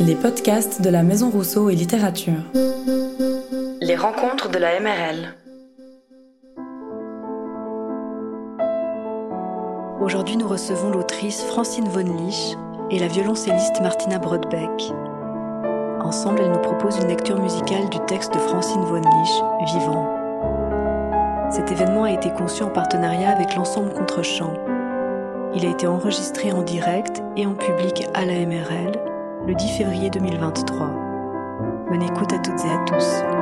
Les podcasts de la Maison Rousseau et Littérature. Les rencontres de la MRL. Aujourd'hui, nous recevons l'autrice Francine Von Lich et la violoncelliste Martina Brodbeck. Ensemble, elles nous proposent une lecture musicale du texte de Francine Von Lich, Vivant. Cet événement a été conçu en partenariat avec l'ensemble Contre-champ. Il a été enregistré en direct et en public à la MRL le 10 février 2023. Bonne écoute à toutes et à tous.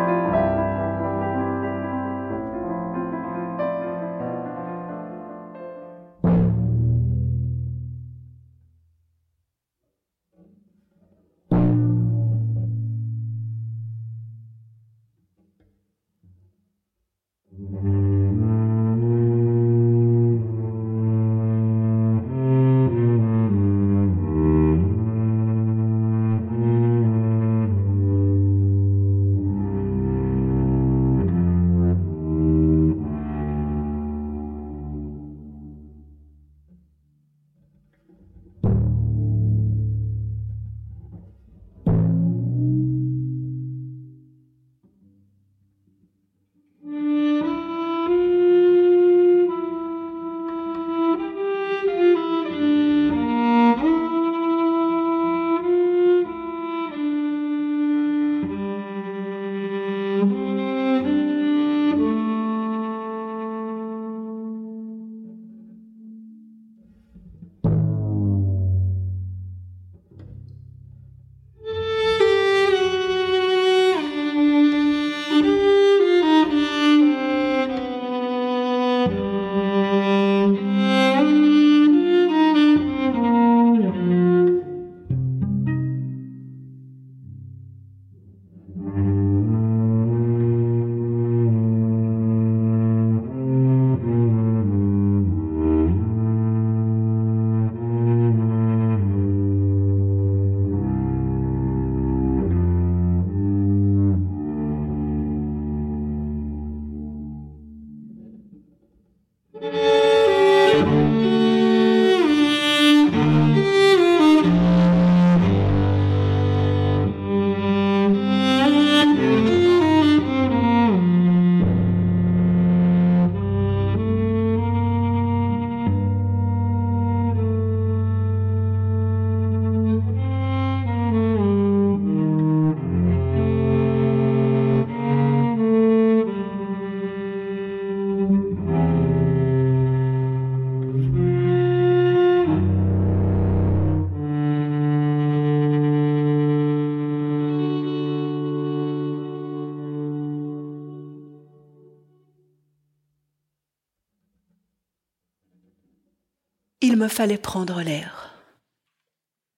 Il me fallait prendre l'air.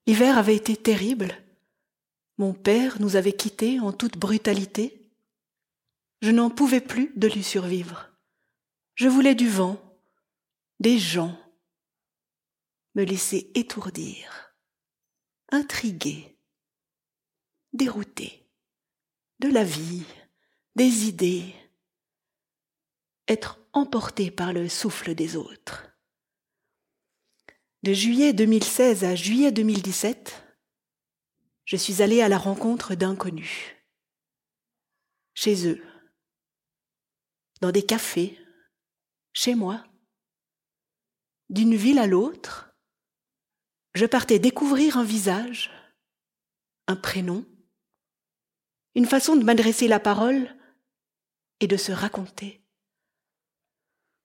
L'hiver avait été terrible. Mon père nous avait quittés en toute brutalité. Je n'en pouvais plus de lui survivre. Je voulais du vent, des gens, me laisser étourdir, intriguer, dérouter, de la vie, des idées, être emporté par le souffle des autres. De juillet 2016 à juillet 2017, je suis allée à la rencontre d'inconnus. Chez eux, dans des cafés, chez moi. D'une ville à l'autre, je partais découvrir un visage, un prénom, une façon de m'adresser la parole et de se raconter.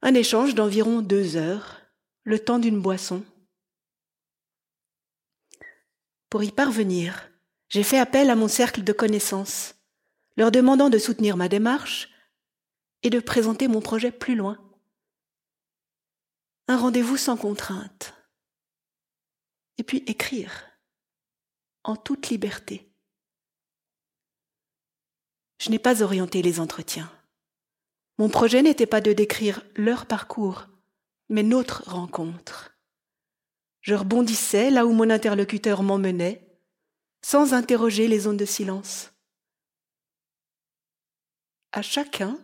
Un échange d'environ deux heures, le temps d'une boisson. Pour y parvenir, j'ai fait appel à mon cercle de connaissances, leur demandant de soutenir ma démarche et de présenter mon projet plus loin. Un rendez-vous sans contrainte. Et puis écrire, en toute liberté. Je n'ai pas orienté les entretiens. Mon projet n'était pas de décrire leur parcours, mais notre rencontre. Je rebondissais là où mon interlocuteur m'emmenait, sans interroger les zones de silence. À chacun,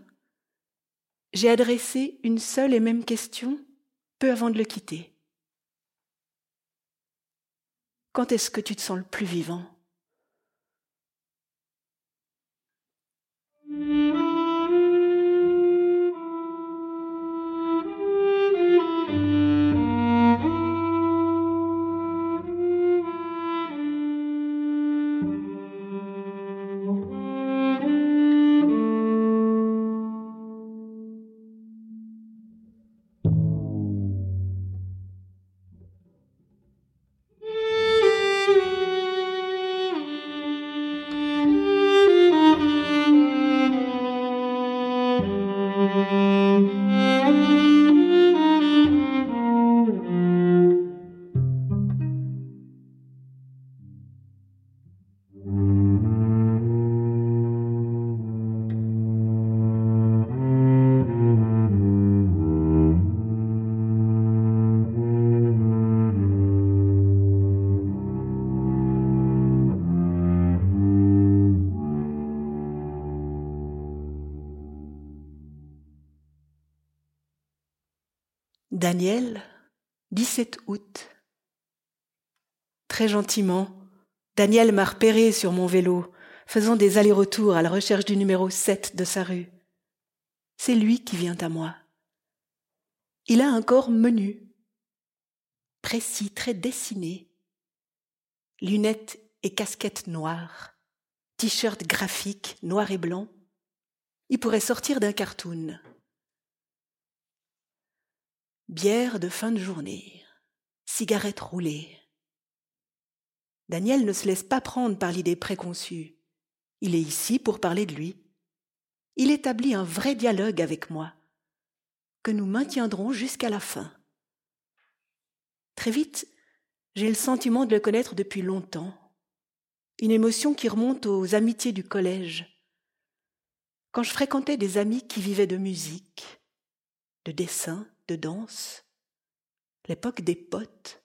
j'ai adressé une seule et même question peu avant de le quitter. Quand est-ce que tu te sens le plus vivant? Gentiment, Daniel m'a repéré sur mon vélo, faisant des allers-retours à la recherche du numéro 7 de sa rue. C'est lui qui vient à moi. Il a un corps menu, précis, très dessiné, lunettes et casquette noire, t-shirt graphique noir et blanc. Il pourrait sortir d'un cartoon. Bière de fin de journée, cigarette roulée. Daniel ne se laisse pas prendre par l'idée préconçue. Il est ici pour parler de lui. Il établit un vrai dialogue avec moi, que nous maintiendrons jusqu'à la fin. Très vite, j'ai le sentiment de le connaître depuis longtemps, une émotion qui remonte aux amitiés du collège, quand je fréquentais des amis qui vivaient de musique, de dessin, de danse, l'époque des potes,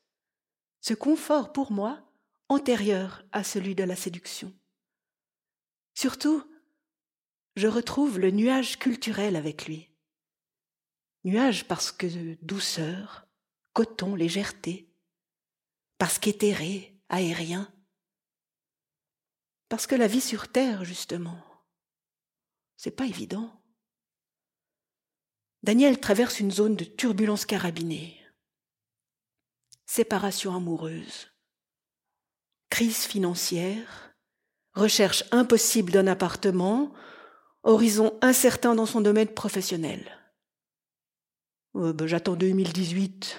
ce confort pour moi antérieur à celui de la séduction. Surtout, je retrouve le nuage culturel avec lui. Nuage parce que douceur, coton, légèreté, parce qu'éthéré, aérien, parce que la vie sur Terre, justement, c'est pas évident. Daniel traverse une zone de turbulence carabinée. Séparation amoureuse, crise financière, recherche impossible d'un appartement, horizon incertain dans son domaine professionnel. Oh, ben, J'attends 2018.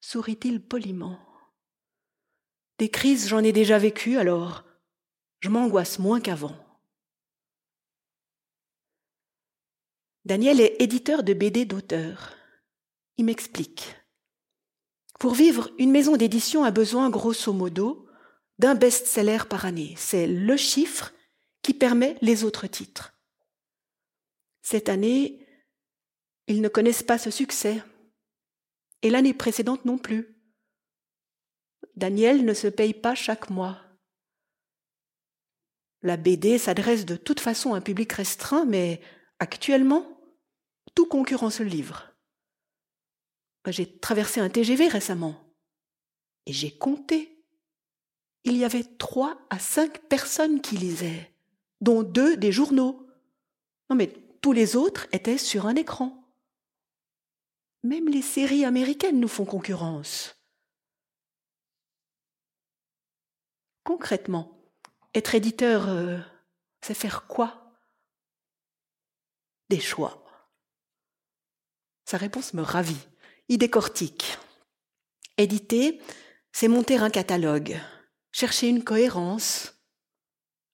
Sourit-il poliment. Des crises, j'en ai déjà vécu, alors je m'angoisse moins qu'avant. Daniel est éditeur de BD d'auteur. Il m'explique. Pour vivre, une maison d'édition a besoin, grosso modo, d'un best-seller par année. C'est le chiffre qui permet les autres titres. Cette année, ils ne connaissent pas ce succès. Et l'année précédente non plus. Daniel ne se paye pas chaque mois. La BD s'adresse de toute façon à un public restreint, mais actuellement, tout concurrent se livre. J'ai traversé un TGV récemment et j'ai compté. Il y avait trois à cinq personnes qui lisaient, dont deux des journaux. Non mais tous les autres étaient sur un écran. Même les séries américaines nous font concurrence. Concrètement, être éditeur, euh, c'est faire quoi? Des choix. Sa réponse me ravit. Il décortique. Éditer, c'est monter un catalogue, chercher une cohérence,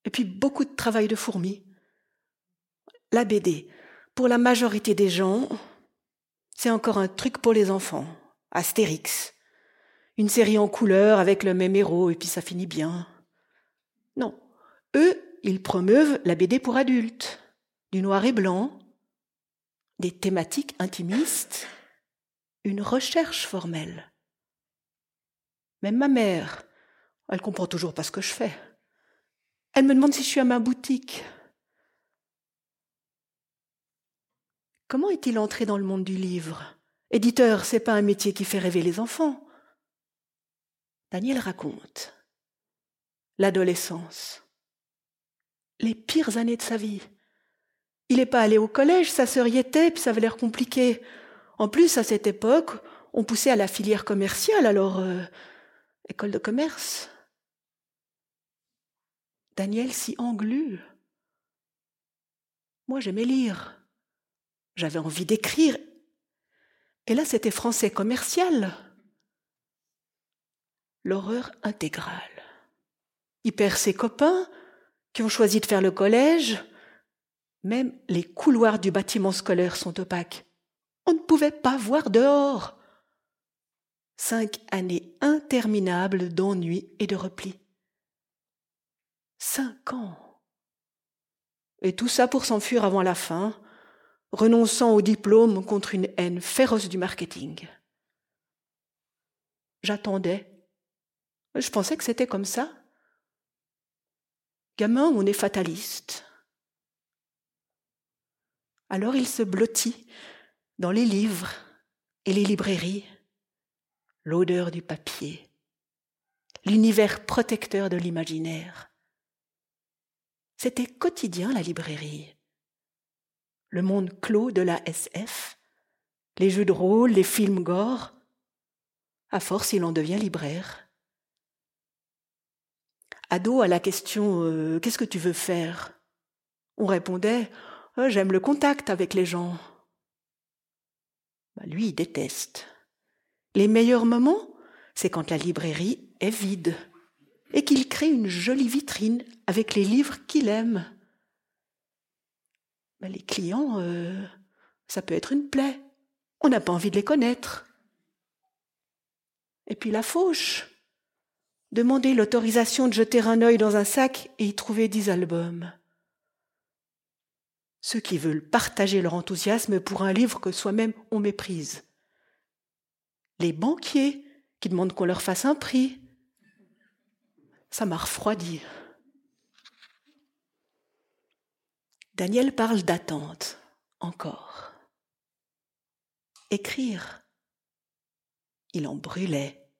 et puis beaucoup de travail de fourmi. La BD, pour la majorité des gens, c'est encore un truc pour les enfants. Astérix. Une série en couleur avec le même héros, et puis ça finit bien. Non. Eux, ils promeuvent la BD pour adultes. Du noir et blanc, des thématiques intimistes, une recherche formelle. Même ma mère, elle comprend toujours pas ce que je fais. Elle me demande si je suis à ma boutique. Comment est-il entré dans le monde du livre? Éditeur, c'est pas un métier qui fait rêver les enfants. Daniel raconte l'adolescence, les pires années de sa vie, Il n'est pas allé au collège, sa sœur y était, puis ça avait l'air compliqué. En plus, à cette époque, on poussait à la filière commerciale, alors euh, école de commerce. Daniel s'y englut. Moi, j'aimais lire. J'avais envie d'écrire. Et là, c'était français commercial. L'horreur intégrale. Il perd ses copains qui ont choisi de faire le collège. Même les couloirs du bâtiment scolaire sont opaques. On ne pouvait pas voir dehors. Cinq années interminables d'ennui et de repli. Cinq ans. Et tout ça pour s'enfuir avant la fin, renonçant au diplôme contre une haine féroce du marketing. J'attendais. Je pensais que c'était comme ça. Gamin, on est fataliste. Alors il se blottit dans les livres et les librairies, l'odeur du papier, l'univers protecteur de l'imaginaire. C'était quotidien la librairie. Le monde clos de la SF, les jeux de rôle, les films gore. À force, il en devient libraire. Ado à la question euh, Qu'est-ce que tu veux faire? On répondait oh, J'aime le contact avec les gens. Bah, lui, il déteste. Les meilleurs moments, c'est quand la librairie est vide et qu'il crée une jolie vitrine avec les livres qu'il aime. Bah, les clients, euh, ça peut être une plaie. On n'a pas envie de les connaître. Et puis la fauche. Demander l'autorisation de jeter un œil dans un sac et y trouver dix albums. Ceux qui veulent partager leur enthousiasme pour un livre que soi-même on méprise. Les banquiers qui demandent qu'on leur fasse un prix. Ça m'a refroidi. Daniel parle d'attente, encore. Écrire. Il en brûlait.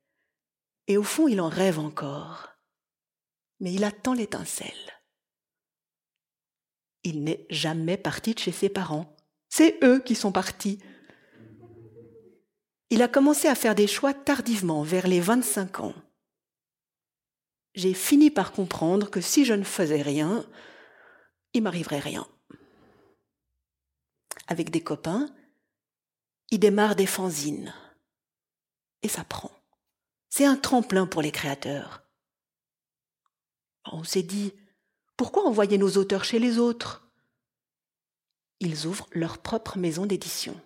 Et au fond, il en rêve encore. Mais il attend l'étincelle. Il n'est jamais parti de chez ses parents. C'est eux qui sont partis. Il a commencé à faire des choix tardivement, vers les 25 ans. J'ai fini par comprendre que si je ne faisais rien, il m'arriverait rien. Avec des copains, il démarre des fanzines. Et ça prend. C'est un tremplin pour les créateurs. On s'est dit, pourquoi envoyer nos auteurs chez les autres? Ils ouvrent leur propre maison d'édition.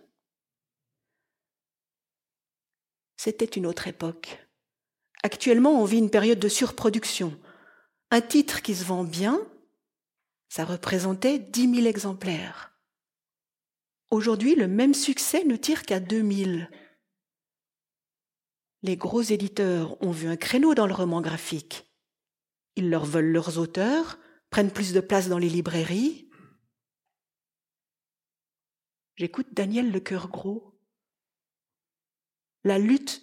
C'était une autre époque. Actuellement, on vit une période de surproduction. Un titre qui se vend bien, ça représentait dix mille exemplaires. Aujourd'hui, le même succès ne tire qu'à deux mille les gros éditeurs ont vu un créneau dans le roman graphique. Ils leur veulent leurs auteurs, prennent plus de place dans les librairies. J'écoute Daniel le cœur gros. La lutte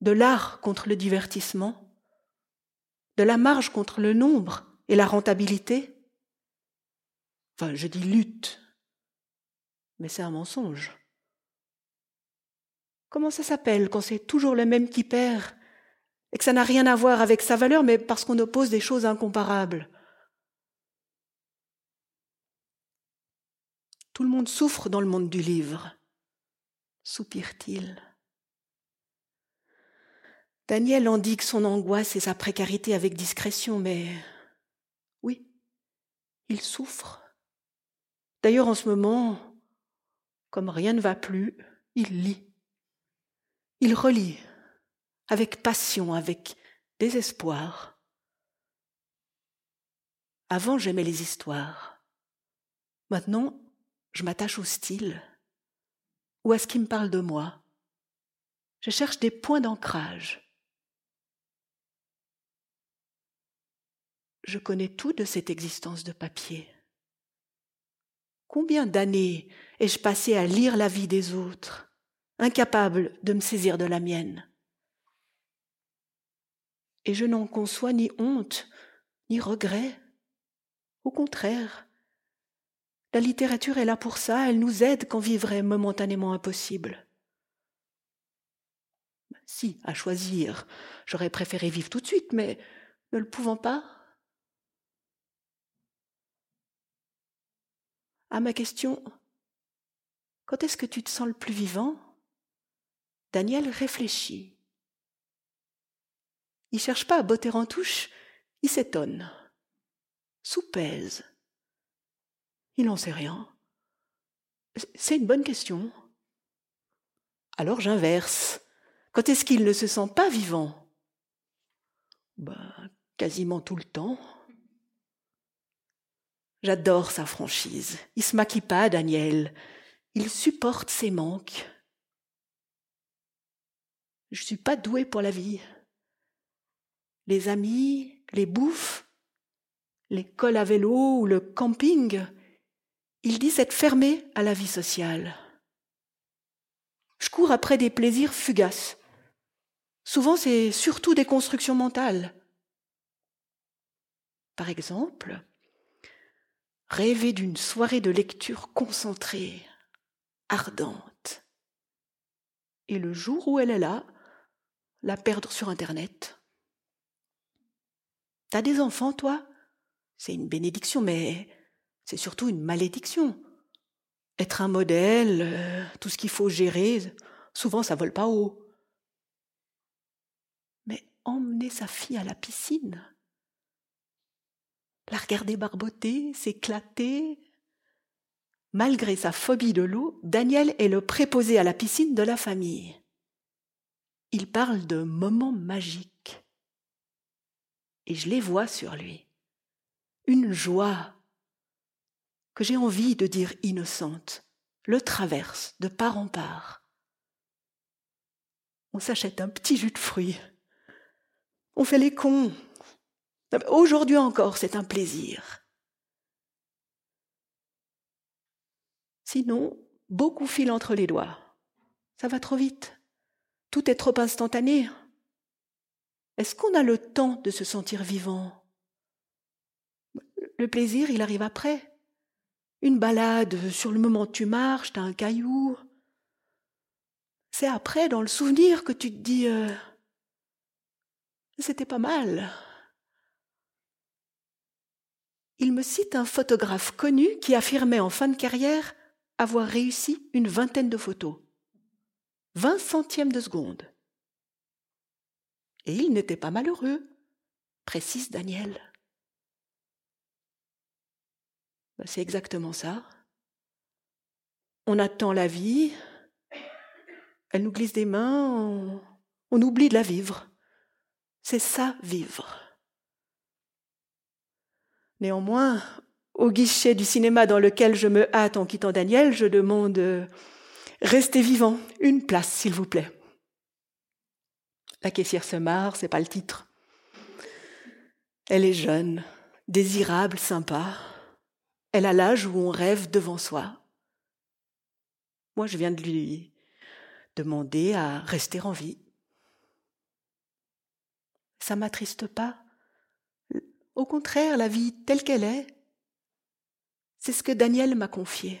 de l'art contre le divertissement, de la marge contre le nombre et la rentabilité. Enfin, je dis lutte, mais c'est un mensonge. Comment ça s'appelle quand c'est toujours le même qui perd et que ça n'a rien à voir avec sa valeur, mais parce qu'on oppose des choses incomparables? Tout le monde souffre dans le monde du livre, soupire-t-il. Daniel indique son angoisse et sa précarité avec discrétion, mais oui, il souffre. D'ailleurs, en ce moment, comme rien ne va plus, il lit. Il relit avec passion, avec désespoir. Avant, j'aimais les histoires. Maintenant, je m'attache au style ou à ce qui me parle de moi. Je cherche des points d'ancrage. Je connais tout de cette existence de papier. Combien d'années ai-je passé à lire la vie des autres, incapable de me saisir de la mienne? Et je n'en conçois ni honte, ni regret. Au contraire, La littérature est là pour ça, elle nous aide quand vivre est momentanément impossible. Si, à choisir, j'aurais préféré vivre tout de suite, mais ne le pouvant pas. À ma question, quand est-ce que tu te sens le plus vivant? Daniel réfléchit. Il cherche pas à botter en touche, il s'étonne, soupèse. Il n'en sait rien. C'est une bonne question. Alors j'inverse. Quand est-ce qu'il ne se sent pas vivant? Ben, quasiment tout le temps. J'adore sa franchise. Il se maquille pas, Daniel. Il supporte ses manques. Je suis pas douée pour la vie. Les amis, les bouffes, l'école à vélo ou le camping, il dit être fermé à la vie sociale. Je cours après des plaisirs fugaces. Souvent, c'est surtout des constructions mentales. Par exemple, rêver d'une soirée de lecture concentrée, ardente. Et le jour où elle est là, la perdre sur Internet. T'as des enfants, toi? C'est une bénédiction, mais c'est surtout une malédiction. Être un modèle, euh, tout ce qu'il faut gérer, souvent ça vole pas haut. Mais emmener sa fille à la piscine, la regarder barboter, s'éclater. Malgré sa phobie de l'eau, Daniel est le préposé à la piscine de la famille. Il parle de moments magiques. Et je les vois sur lui. Une joie que j'ai envie de dire innocente, le traverse de part en part. On s'achète un petit jus de fruits. On fait les cons, Aujourd'hui encore, c'est un plaisir. Sinon, beaucoup filent entre les doigts. Ça va trop vite. Tout est trop instantané. Est-ce qu'on a le temps de se sentir vivant? Le plaisir, il arrive après. Une balade, sur le moment tu marches, t'as un caillou. C'est après, dans le souvenir, que tu te dis euh, C'était pas mal il me cite un photographe connu qui affirmait en fin de carrière avoir réussi une vingtaine de photos. Vingt centièmes de seconde. Et il n'était pas malheureux, précise Daniel. Ben, c'est exactement ça. On attend la vie, elle nous glisse des mains, on, on oublie de la vivre. C'est ça, vivre. Néanmoins, au guichet du cinéma dans lequel je me hâte en quittant Daniel, je demande euh, Restez vivant, une place, s'il vous plaît. La caissière se marre, c'est pas le titre. Elle est jeune, désirable, sympa. Elle a l'âge où on rêve devant soi. Moi, je viens de lui demander à rester en vie. Ça m'attriste pas au contraire, la vie telle qu'elle est, c'est ce que Daniel m'a confié.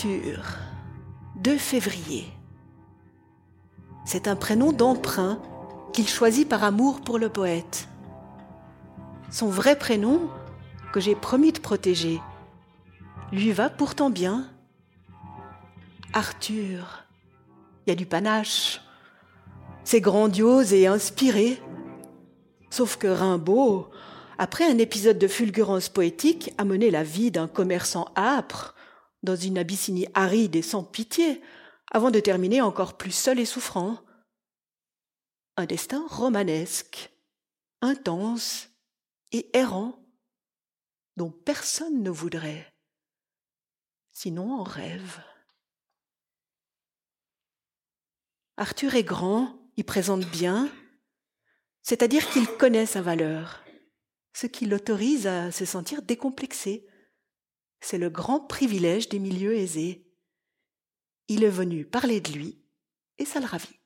Arthur, 2 février. C'est un prénom d'emprunt qu'il choisit par amour pour le poète. Son vrai prénom, que j'ai promis de protéger, lui va pourtant bien. Arthur, il y a du panache. C'est grandiose et inspiré. Sauf que Rimbaud, après un épisode de fulgurance poétique, a mené la vie d'un commerçant âpre dans une Abyssinie aride et sans pitié, avant de terminer encore plus seul et souffrant. Un destin romanesque, intense et errant, dont personne ne voudrait, sinon en rêve. Arthur est grand, il présente bien, c'est-à-dire qu'il connaît sa valeur, ce qui l'autorise à se sentir décomplexé. C'est le grand privilège des milieux aisés. Il est venu parler de lui, et ça le ravit.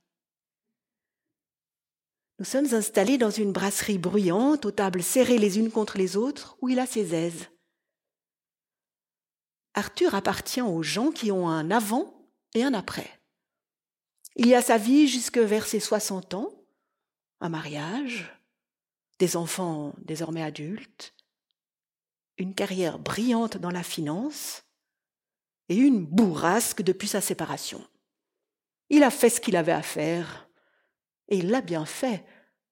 Nous sommes installés dans une brasserie bruyante, aux tables serrées les unes contre les autres, où il a ses aises. Arthur appartient aux gens qui ont un avant et un après. Il y a sa vie jusque vers ses 60 ans, un mariage, des enfants désormais adultes, une carrière brillante dans la finance, et une bourrasque depuis sa séparation. Il a fait ce qu'il avait à faire, et il l'a bien fait,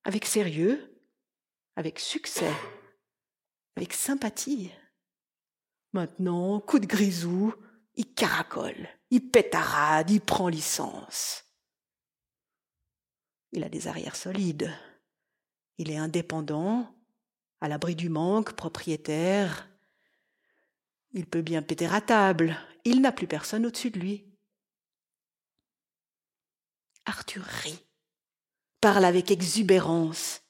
avec sérieux, avec succès, avec sympathie. Maintenant, coup de grisou, il caracole, il pétarade, il prend licence. Il a des arrières solides. Il est indépendant, à l'abri du manque, propriétaire. Il peut bien péter à table, il n'a plus personne au-dessus de lui. Arthur rit, parle avec exubérance,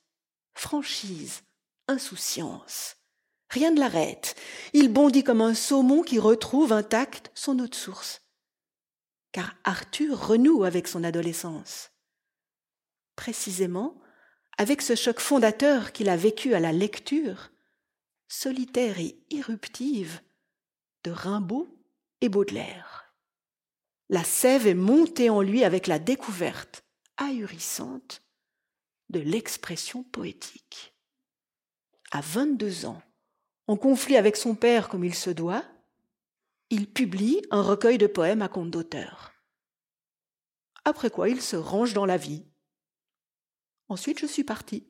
franchise, insouciance. Rien ne l'arrête. Il bondit comme un saumon qui retrouve intact son eau de source. Car Arthur renoue avec son adolescence. Précisément, avec ce choc fondateur qu'il a vécu à la lecture, solitaire et irruptive, de Rimbaud et Baudelaire. La sève est montée en lui avec la découverte ahurissante de l'expression poétique. À 22 ans, en conflit avec son père comme il se doit, il publie un recueil de poèmes à compte d'auteur. Après quoi il se range dans la vie. Ensuite je suis parti.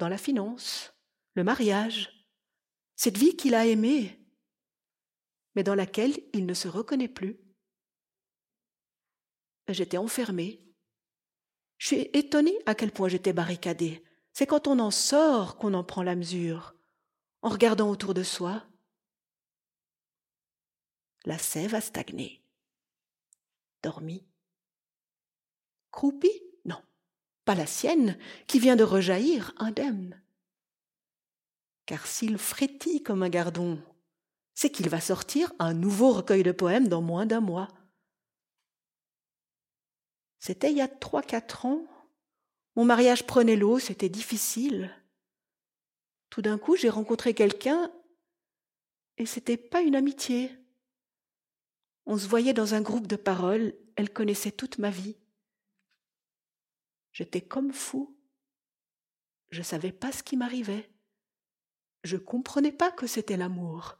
Dans la finance, le mariage, cette vie qu'il a aimée, mais dans laquelle il ne se reconnaît plus. J'étais enfermée. Je suis étonnée à quel point j'étais barricadée. C'est quand on en sort qu'on en prend la mesure, en regardant autour de soi. La sève a stagné. Dormi. Croupie Non, pas la sienne, qui vient de rejaillir indemne. Car s'il frétille comme un gardon, c'est qu'il va sortir un nouveau recueil de poèmes dans moins d'un mois. C'était il y a trois, quatre ans. Mon mariage prenait l'eau, c'était difficile. Tout d'un coup, j'ai rencontré quelqu'un et c'était pas une amitié. On se voyait dans un groupe de paroles, elle connaissait toute ma vie. J'étais comme fou. Je savais pas ce qui m'arrivait. Je comprenais pas que c'était l'amour.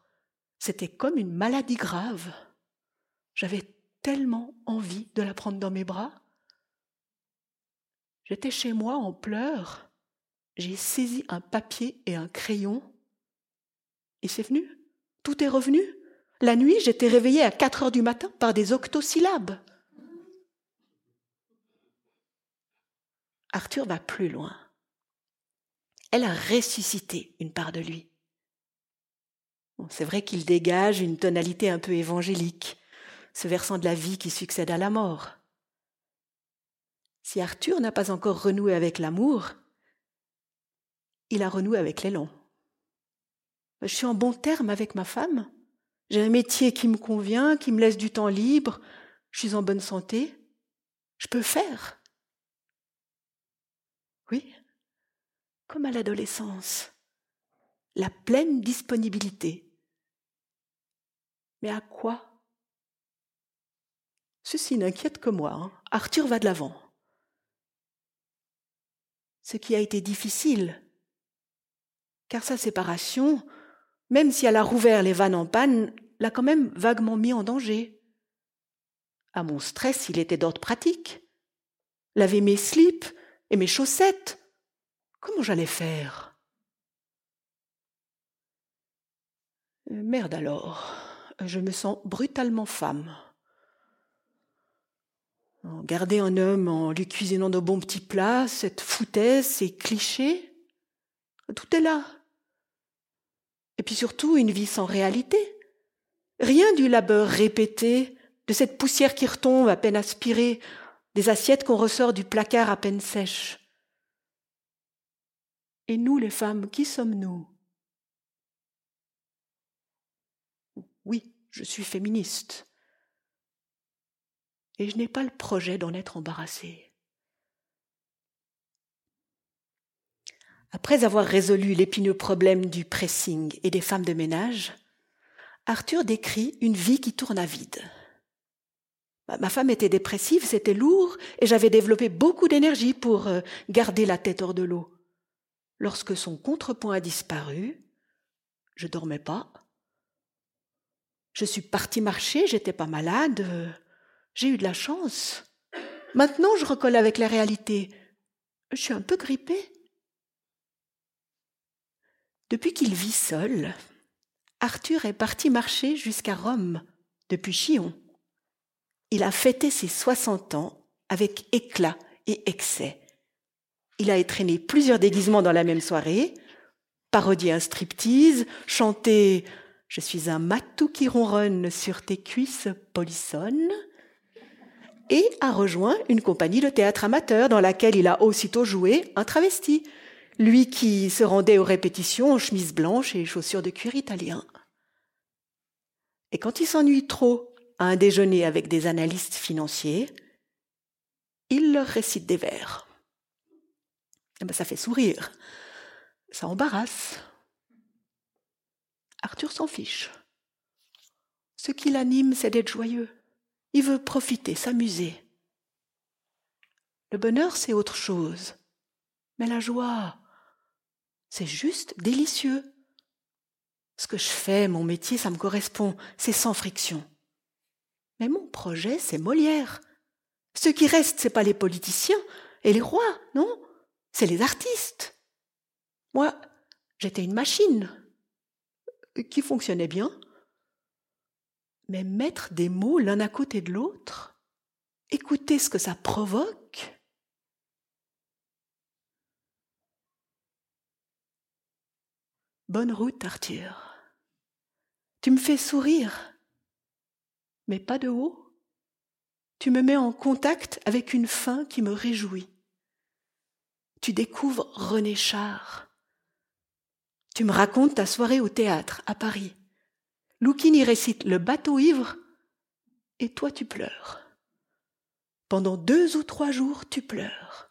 C'était comme une maladie grave. J'avais tellement envie de la prendre dans mes bras. J'étais chez moi en pleurs. J'ai saisi un papier et un crayon. Et c'est venu. Tout est revenu. La nuit, j'étais réveillée à quatre heures du matin par des octosyllabes. Arthur va plus loin. Elle a ressuscité une part de lui c'est vrai qu'il dégage une tonalité un peu évangélique, ce versant de la vie qui succède à la mort. Si Arthur n'a pas encore renoué avec l'amour, il a renoué avec l'élan. Je suis en bon terme avec ma femme. J'ai un métier qui me convient, qui me laisse du temps libre. Je suis en bonne santé. Je peux faire. Oui, comme à l'adolescence. La pleine disponibilité mais à quoi? Ceci n'inquiète que moi. Hein. Arthur va de l'avant. Ce qui a été difficile, car sa séparation, même si elle a rouvert les vannes en panne, l'a quand même vaguement mis en danger. À mon stress, il était d'ordre pratique. Laver mes slips et mes chaussettes. Comment j'allais faire? Euh, Merde alors, je me sens brutalement femme. Garder un homme en lui cuisinant de bons petits plats, cette foutaise, ces clichés, tout est là. Et puis surtout une vie sans réalité. Rien du labeur répété, de cette poussière qui retombe à peine aspirée, des assiettes qu'on ressort du placard à peine sèches. Et nous, les femmes, qui sommes-nous? Oui, je suis féministe. Et je n'ai pas le projet d'en être embarrassée. Après avoir résolu l'épineux problème du pressing et des femmes de ménage, Arthur décrit une vie qui tourne à vide. Ma femme était dépressive, c'était lourd, et j'avais développé beaucoup d'énergie pour euh, garder la tête hors de l'eau. Lorsque son contrepoint a disparu, je dormais pas. Je suis partie marcher, j'étais pas malade, j'ai eu de la chance. Maintenant, je recolle avec la réalité. Je suis un peu grippée. Depuis qu'il vit seul, Arthur est parti marcher jusqu'à Rome, depuis Chillon. Il a fêté ses soixante ans avec éclat et excès. Il a étraîné plusieurs déguisements dans la même soirée, parodié un striptease, chanté Je suis un matou qui ronronne sur tes cuisses polissonnes, et a rejoint une compagnie de théâtre amateur dans laquelle il a aussitôt joué un travesti, lui qui se rendait aux répétitions en chemise blanche et chaussures de cuir italien. Et quand il s'ennuie trop à un déjeuner avec des analystes financiers, il leur récite des vers. Eh ben, ça fait sourire, ça embarrasse. Arthur s'en fiche. Ce qui l'anime, c'est d'être joyeux. Il veut profiter, s'amuser. Le bonheur, c'est autre chose. Mais la joie, c'est juste délicieux. Ce que je fais, mon métier, ça me correspond, c'est sans friction. Mais mon projet, c'est Molière. Ce qui reste, c'est pas les politiciens et les rois, non, c'est les artistes. Moi, j'étais une machine qui fonctionnait bien. Mais mettre des mots l'un à côté de l'autre, écouter ce que ça provoque, Bonne route, Arthur. Tu me fais sourire, mais pas de haut. Tu me mets en contact avec une fin qui me réjouit. Tu découvres René Char. Tu me racontes ta soirée au théâtre à Paris. Loukini récite Le bateau ivre et toi tu pleures. Pendant deux ou trois jours tu pleures.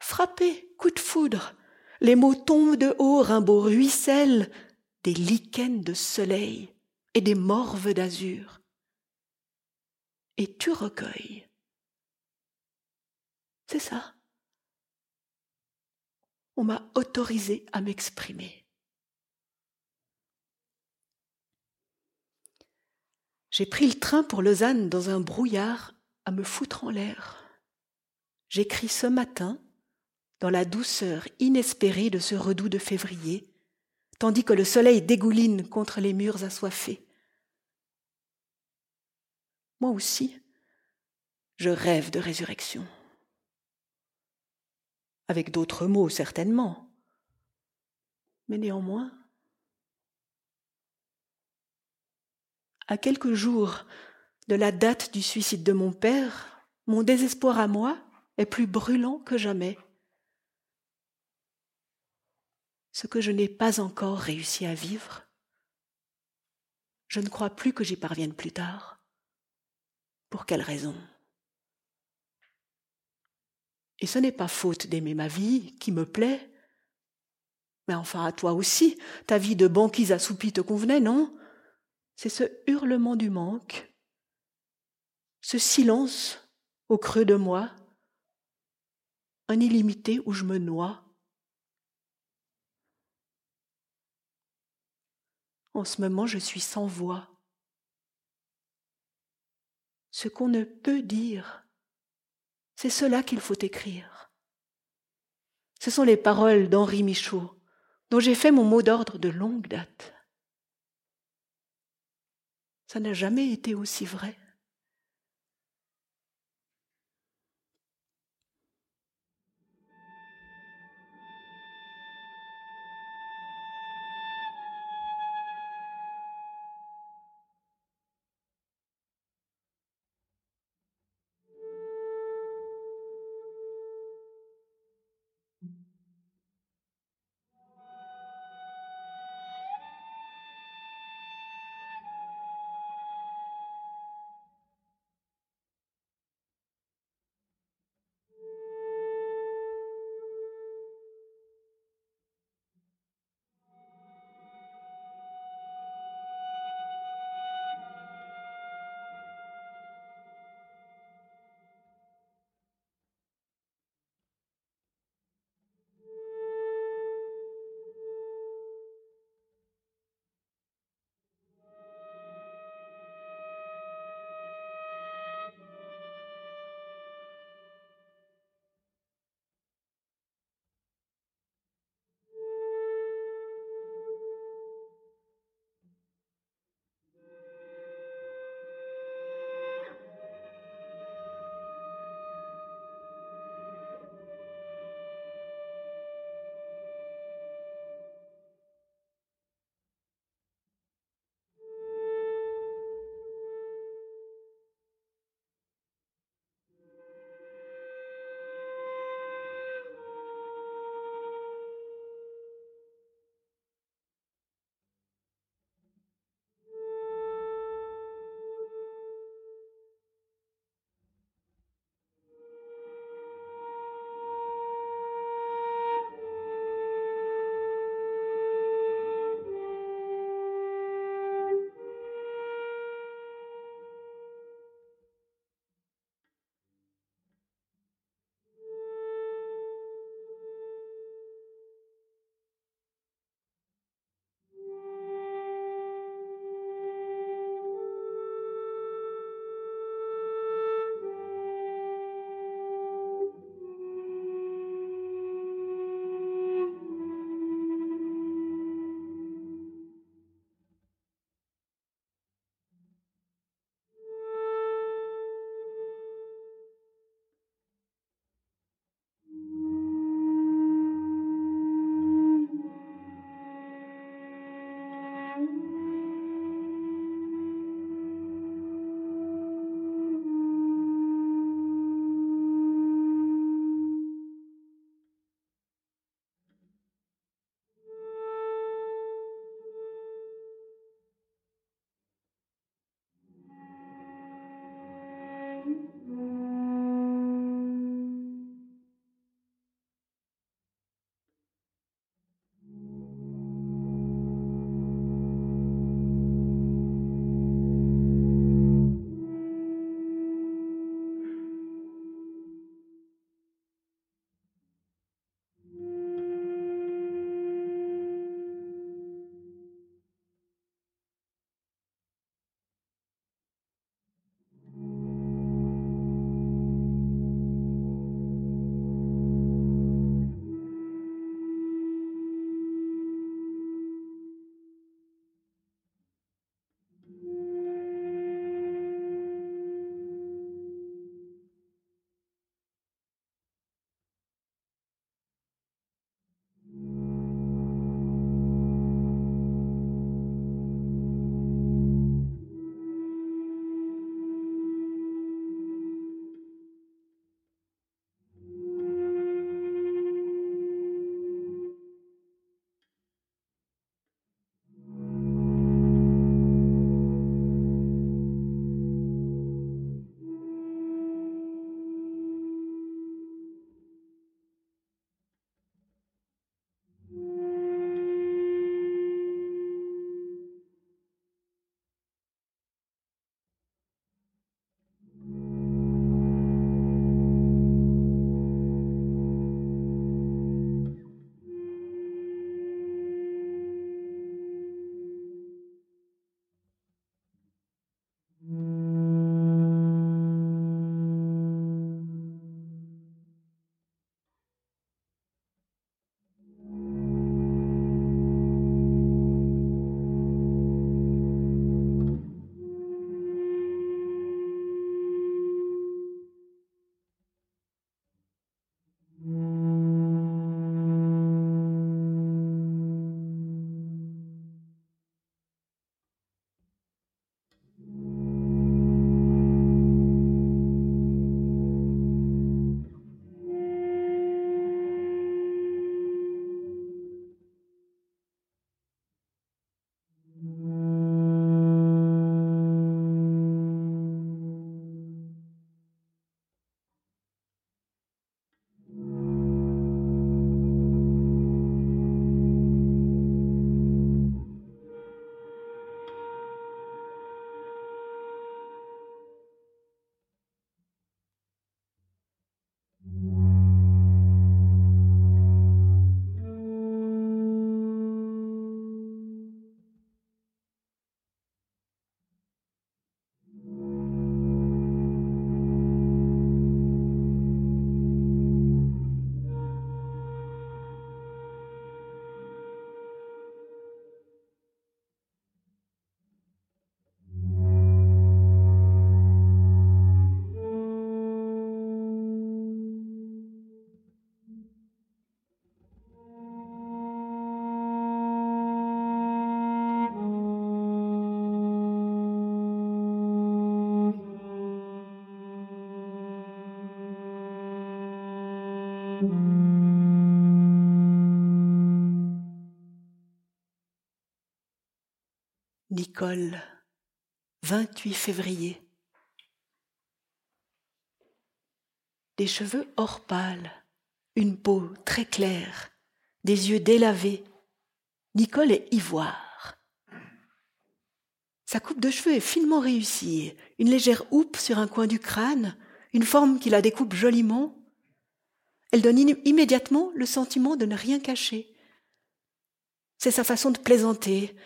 Frappé, coup de foudre, les mots tombent de haut, Rimbaud ruisselle, des lichens de soleil et des morves d'azur. Et tu recueilles. C'est ça. On m'a autorisé à m'exprimer. J'ai pris le train pour Lausanne dans un brouillard à me foutre en l'air. J'écris ce matin dans la douceur inespérée de ce redout de février, tandis que le soleil dégouline contre les murs assoiffés. Moi aussi, je rêve de résurrection. Avec d'autres mots, certainement. Mais néanmoins, à quelques jours de la date du suicide de mon père, mon désespoir à moi est plus brûlant que jamais ce que je n'ai pas encore réussi à vivre, je ne crois plus que j'y parvienne plus tard. Pour quelle raison? Et ce n'est pas faute d'aimer ma vie, qui me plaît. Mais enfin, à toi aussi, ta vie de banquise assoupie te convenait, non? C'est ce hurlement du manque, ce silence au creux de moi, un illimité où je me noie En ce moment, je suis sans voix. Ce qu'on ne peut dire, c'est cela qu'il faut écrire. Ce sont les paroles d'Henri Michaud, dont j'ai fait mon mot d'ordre de longue date. Ça n'a jamais été aussi vrai. Nicole, 28 février. Des cheveux or pâle, une peau très claire, des yeux délavés. Nicole est ivoire. Sa coupe de cheveux est finement réussie, une légère houppe sur un coin du crâne, une forme qui la découpe joliment. Elle donne immédiatement le sentiment de ne rien cacher. C'est sa façon de plaisanter,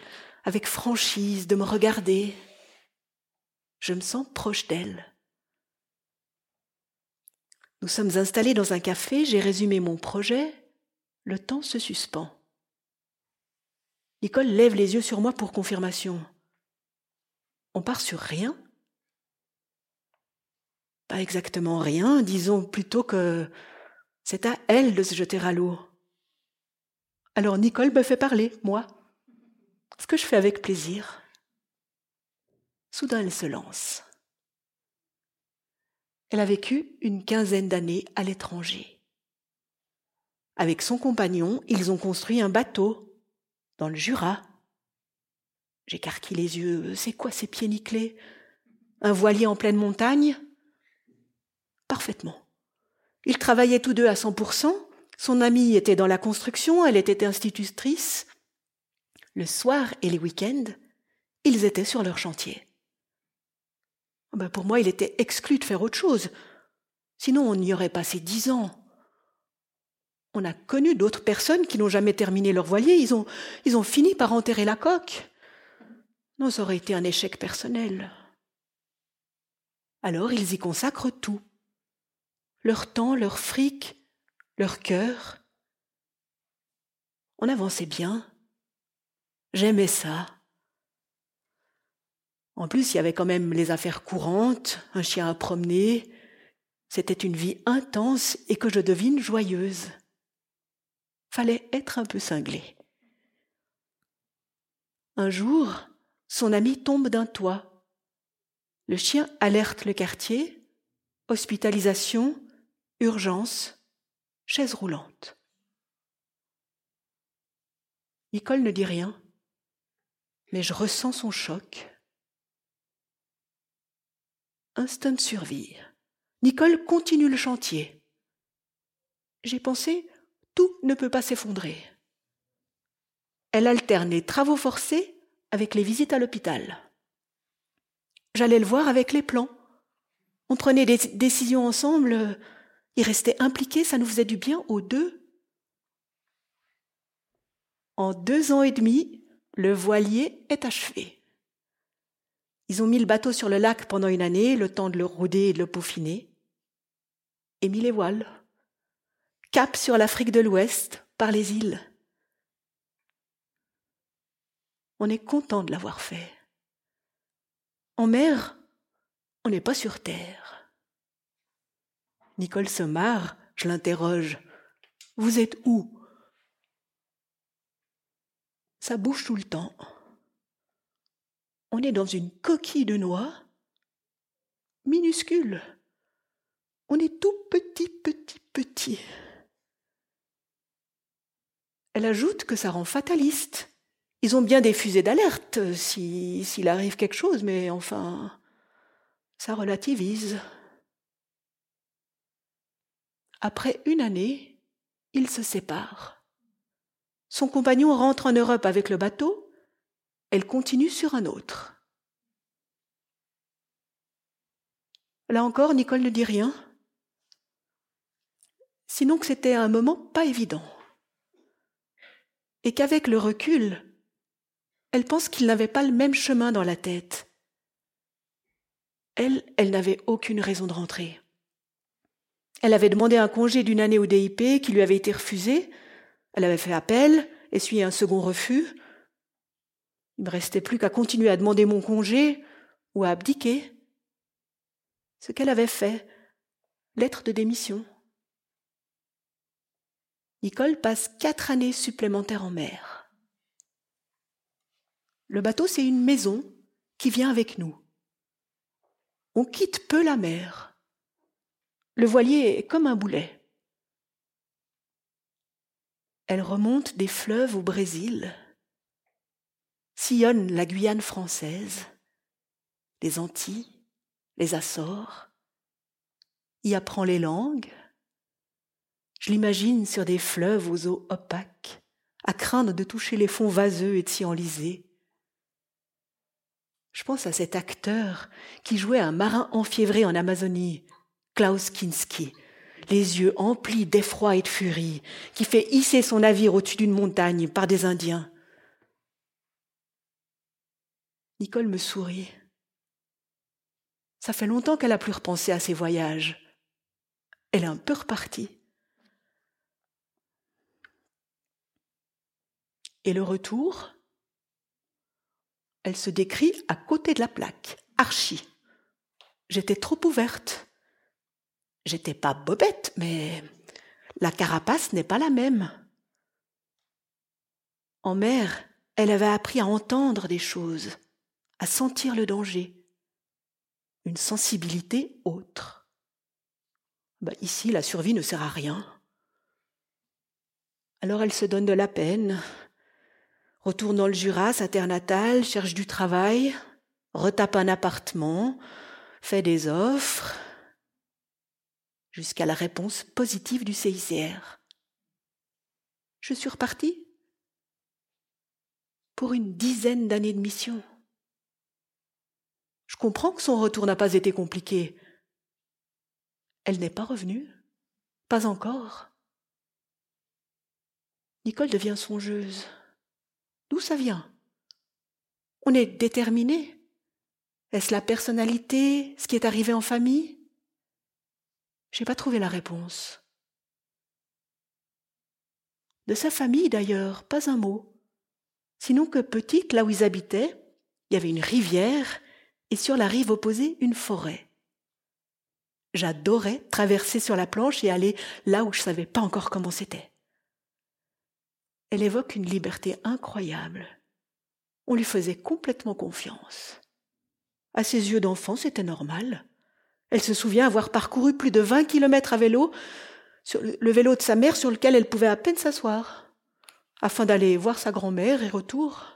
avec franchise, de me regarder. Je me sens proche d'elle. Nous sommes installés dans un café, j'ai résumé mon projet, le temps se suspend. Nicole lève les yeux sur moi pour confirmation. On part sur rien? Pas exactement rien, disons plutôt que c'est à elle de se jeter à l'eau. Alors Nicole me fait parler, moi. Ce que je fais avec plaisir. Soudain elle se lance. Elle a vécu une quinzaine d'années à l'étranger. Avec son compagnon, ils ont construit un bateau dans le Jura. J'écarquille les yeux. C'est quoi ces pieds nickelés? Un voilier en pleine montagne? Parfaitement. Ils travaillaient tous deux à 100%. Son amie était dans la construction, elle était institutrice. Le soir et les week-ends, ils étaient sur leur chantier. Ah ben, pour moi, il était exclu de faire autre chose. Sinon, on y aurait passé dix ans. On a connu d'autres personnes qui n'ont jamais terminé leur voilier. Ils ont, ils ont fini par enterrer la coque. Non, ça aurait été un échec personnel. Alors ils y consacrent tout. Leur temps, leur fric, leur cœur. On avançait bien. J'aimais ça. En plus, il y avait quand même les affaires courantes, un chien à promener. C'était une vie intense et que je devine joyeuse. Fallait être un peu cinglé. Un jour, son ami tombe d'un toit. Le chien alerte le quartier. Hospitalisation, urgence, chaise roulante. Nicole ne dit rien, mais je ressens son choc instinct de survie. Nicole continue le chantier. J'ai pensé, tout ne peut pas s'effondrer. Elle alterne les travaux forcés avec les visites à l'hôpital. J'allais le voir avec les plans. On prenait des décisions ensemble, y rester impliqués, ça nous faisait du bien aux deux. En deux ans et demi, le voilier est achevé. Ils ont mis le bateau sur le lac pendant une année, le temps de le rôder et de le peaufiner, et mis les voiles. Cap sur l'Afrique de l'Ouest, par les îles. On est content de l'avoir fait. En mer, on n'est pas sur terre. Nicole marre, je l'interroge. Vous êtes où? Ça bouge tout le temps on est dans une coquille de noix minuscule. On est tout petit, petit, petit. Elle ajoute que ça rend fataliste. Ils ont bien des fusées d'alerte s'il arrive quelque chose, mais enfin, ça relativise. Après une année, ils se séparent. Son compagnon rentre en Europe avec le bateau, elle continue sur un autre. Là encore, Nicole ne dit rien, sinon que c'était un moment pas évident, et qu'avec le recul, elle pense qu'il n'avait pas le même chemin dans la tête. Elle, elle n'avait aucune raison de rentrer. Elle avait demandé un congé d'une année au DIP qui lui avait été refusé. Elle avait fait appel, essuyé un second refus. Il ne me restait plus qu'à continuer à demander mon congé ou à abdiquer. Ce qu'elle avait fait, lettre de démission. Nicole passe quatre années supplémentaires en mer. Le bateau, c'est une maison qui vient avec nous. On quitte peu la mer. Le voilier est comme un boulet. Elle remonte des fleuves au Brésil, sillonne la Guyane française, les Antilles, les Açores, y apprend les langues. Je l'imagine sur des fleuves aux eaux opaques, à craindre de toucher les fonds vaseux et de s'y enliser. Je pense à cet acteur qui jouait un marin enfiévré en Amazonie, Klaus Kinski, les yeux emplis d'effroi et de furie, qui fait hisser son navire au-dessus d'une montagne par des Indiens. Nicole me sourit. Ça fait longtemps qu'elle a plus repensé à ses voyages. Elle est un peu repartie. Et le retour, elle se décrit à côté de la plaque, archi. J'étais trop ouverte. J'étais pas bobette, mais la carapace n'est pas la même. En mer, elle avait appris à entendre des choses, à sentir le danger, une sensibilité autre. Bah, ici, la survie ne sert à rien. Alors elle se donne de la peine, retourne dans le Jura, sa terre natale, cherche du travail, retape un appartement, fait des offres, jusqu'à la réponse positive du CICR. Je suis repartie pour une dizaine d'années de mission. Je comprends que son retour n'a pas été compliqué. Elle n'est pas revenue Pas encore Nicole devient songeuse. D'où ça vient? On est déterminé Est-ce la personnalité, ce qui est arrivé en famille? J'ai pas trouvé la réponse. De sa famille, d'ailleurs, pas un mot. Sinon que petite, là où ils habitaient, il y avait une rivière et sur la rive opposée une forêt. J'adorais traverser sur la planche et aller là où je savais pas encore comment c'était. Elle évoque une liberté incroyable. On lui faisait complètement confiance. À ses yeux d'enfant, c'était normal. Elle se souvient avoir parcouru plus de vingt kilomètres à vélo, le vélo de sa mère sur lequel elle pouvait à peine s'asseoir, afin d'aller voir sa grand-mère et retour.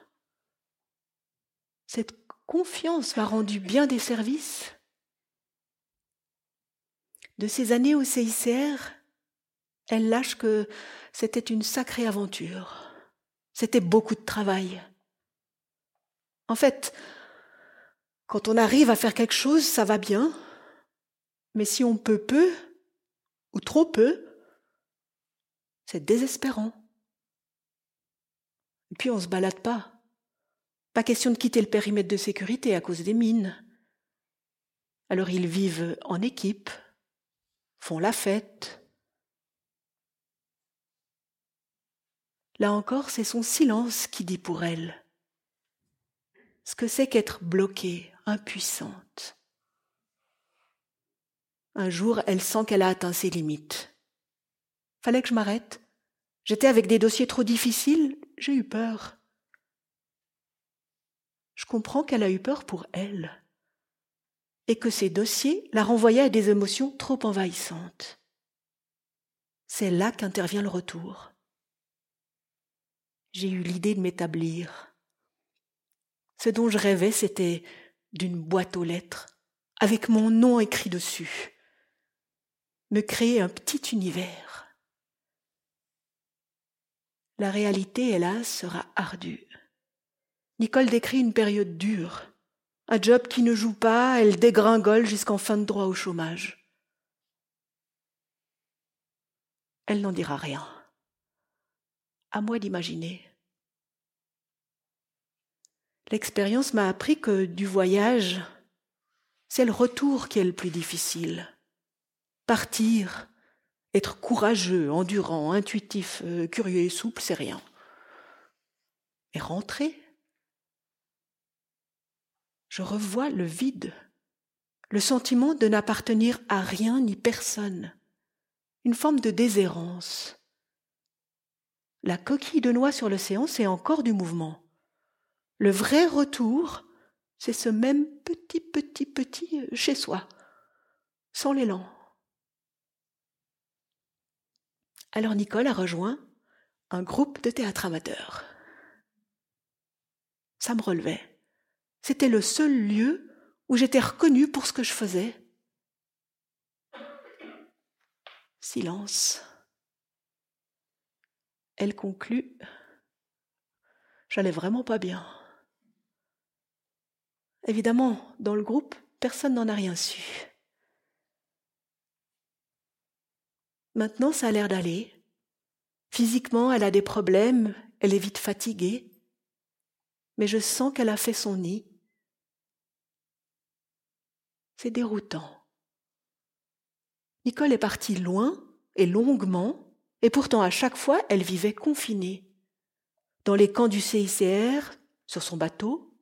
Cette confiance m'a rendu bien des services. De ces années au CICR, elle lâche que c'était une sacrée aventure. C'était beaucoup de travail. En fait, quand on arrive à faire quelque chose, ça va bien, mais si on peut peu, ou trop peu, c'est désespérant. Et puis on ne se balade pas. Pas question de quitter le périmètre de sécurité à cause des mines. Alors ils vivent en équipe, font la fête. Là encore, c'est son silence qui dit pour elle ce que c'est qu'être bloquée, impuissante. Un jour, elle sent qu'elle a atteint ses limites. Fallait que je m'arrête. J'étais avec des dossiers trop difficiles, j'ai eu peur. Je comprends qu'elle a eu peur pour elle, et que ces dossiers la renvoyaient à des émotions trop envahissantes. C'est là qu'intervient le retour. J'ai eu l'idée de m'établir. Ce dont je rêvais, c'était d'une boîte aux lettres, avec mon nom écrit dessus me créer un petit univers. La réalité, hélas, sera ardue. Nicole décrit une période dure, un job qui ne joue pas, elle dégringole jusqu'en fin de droit au chômage. Elle n'en dira rien. À moi d'imaginer. L'expérience m'a appris que du voyage, c'est le retour qui est le plus difficile. Partir, être courageux, endurant, intuitif, euh, curieux et souple, c'est rien. Et rentrer, je revois le vide, le sentiment de n'appartenir à rien ni personne, une forme de déshérence. La coquille de noix sur l'océan, c'est encore du mouvement. Le vrai retour, c'est ce même petit, petit, petit euh, chez soi, sans l'élan. Alors Nicole a rejoint un groupe de théâtre amateur. Ça me relevait. C'était le seul lieu où j'étais reconnue pour ce que je faisais. Silence. Elle conclut. J'allais vraiment pas bien. Évidemment, dans le groupe, personne n'en a rien su. Maintenant, ça a l'air d'aller. Physiquement, elle a des problèmes, elle est vite fatiguée, mais je sens qu'elle a fait son nid. C'est déroutant. Nicole est partie loin et longuement, et pourtant à chaque fois, elle vivait confinée. Dans les camps du CICR, sur son bateau,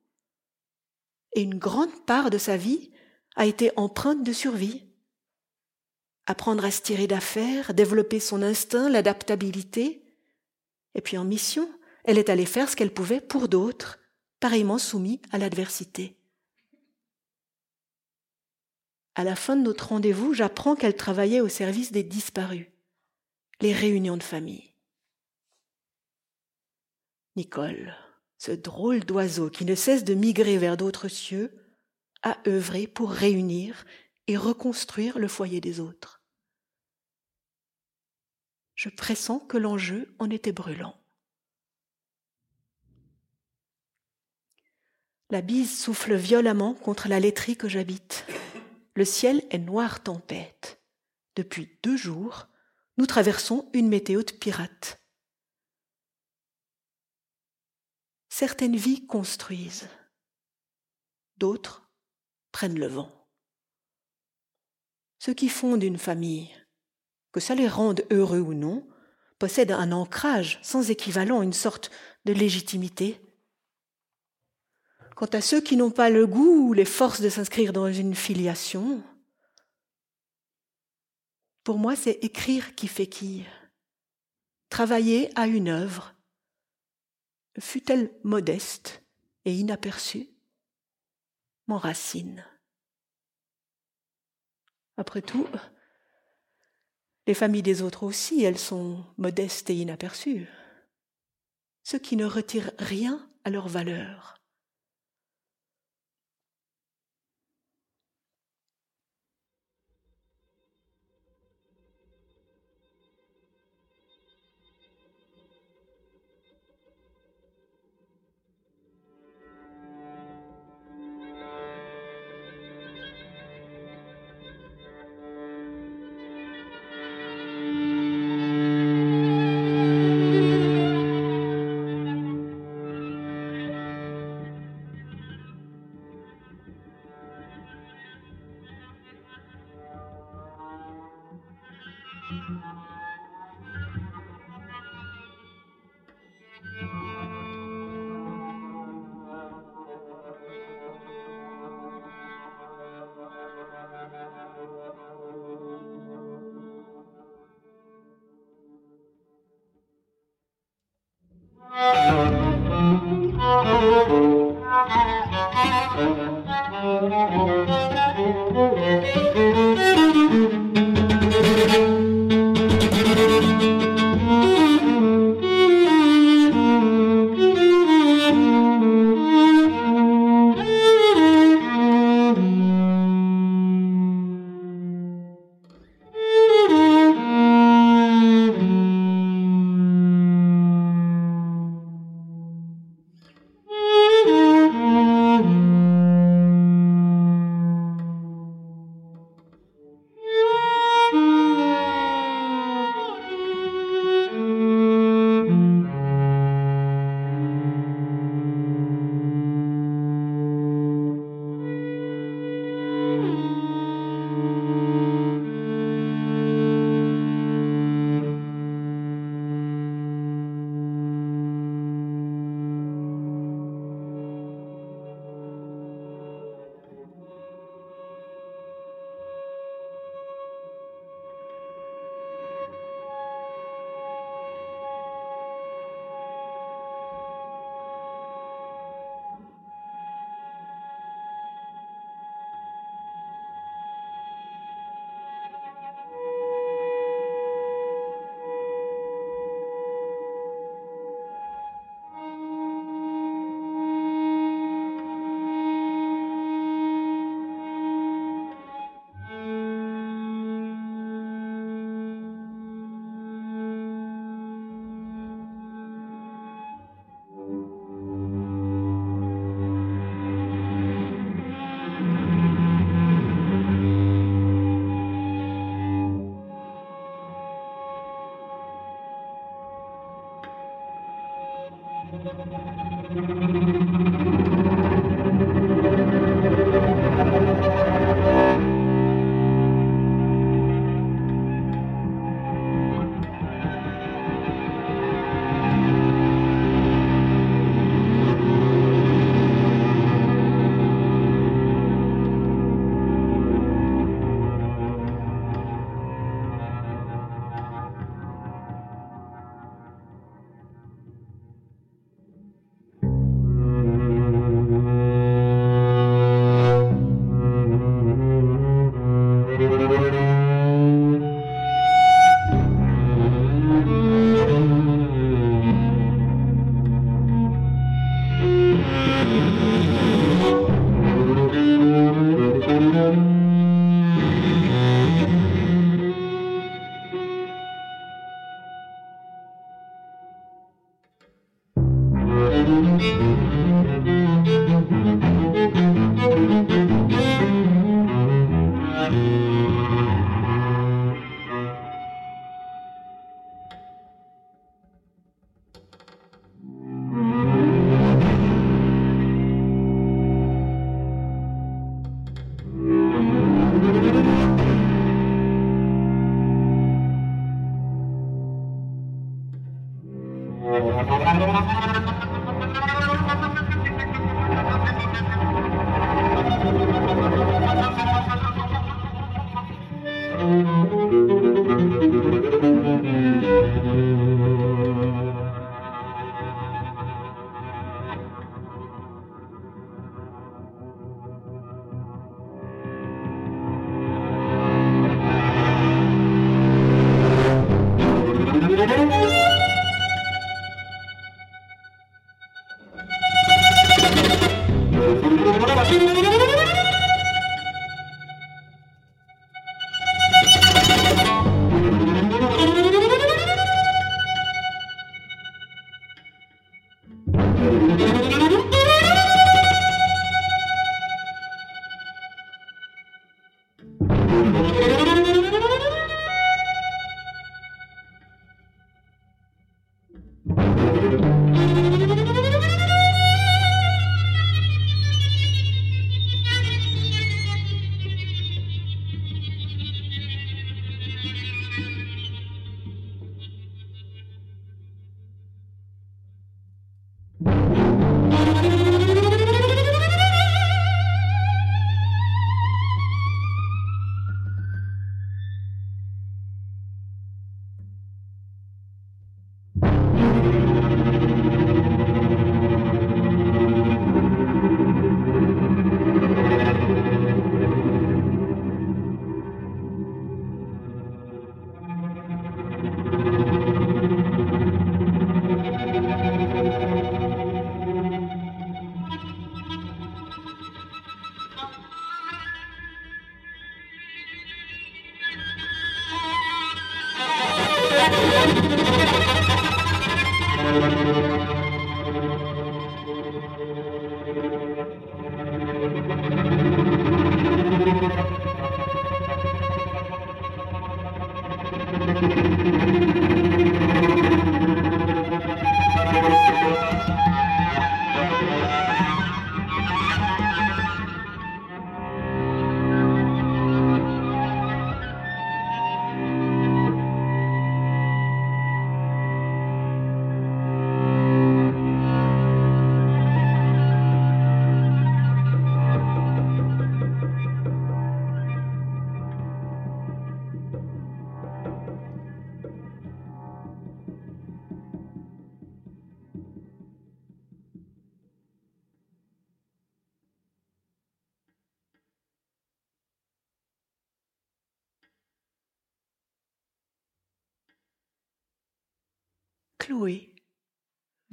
et une grande part de sa vie a été empreinte de survie. Apprendre à se tirer d'affaires, développer son instinct, l'adaptabilité. Et puis en mission, elle est allée faire ce qu'elle pouvait pour d'autres, pareillement soumis à l'adversité. À la fin de notre rendez-vous, j'apprends qu'elle travaillait au service des disparus, les réunions de famille. Nicole, ce drôle d'oiseau qui ne cesse de migrer vers d'autres cieux, a œuvré pour réunir et reconstruire le foyer des autres. Je pressens que l'enjeu en était brûlant. La bise souffle violemment contre la laiterie que j'habite. Le ciel est noir tempête. Depuis deux jours, nous traversons une météo de pirates. Certaines vies construisent, d'autres prennent le vent. Ceux qui fondent une famille, que ça les rende heureux ou non, possèdent un ancrage sans équivalent, une sorte de légitimité. Quant à ceux qui n'ont pas le goût ou les forces de s'inscrire dans une filiation, pour moi c'est écrire qui fait qui. Travailler à une œuvre, fut-elle modeste et inaperçue, m'enracine. Après tout, les familles des autres aussi, elles sont modestes et inaperçues. Ceux qui ne retirent rien à leur valeur.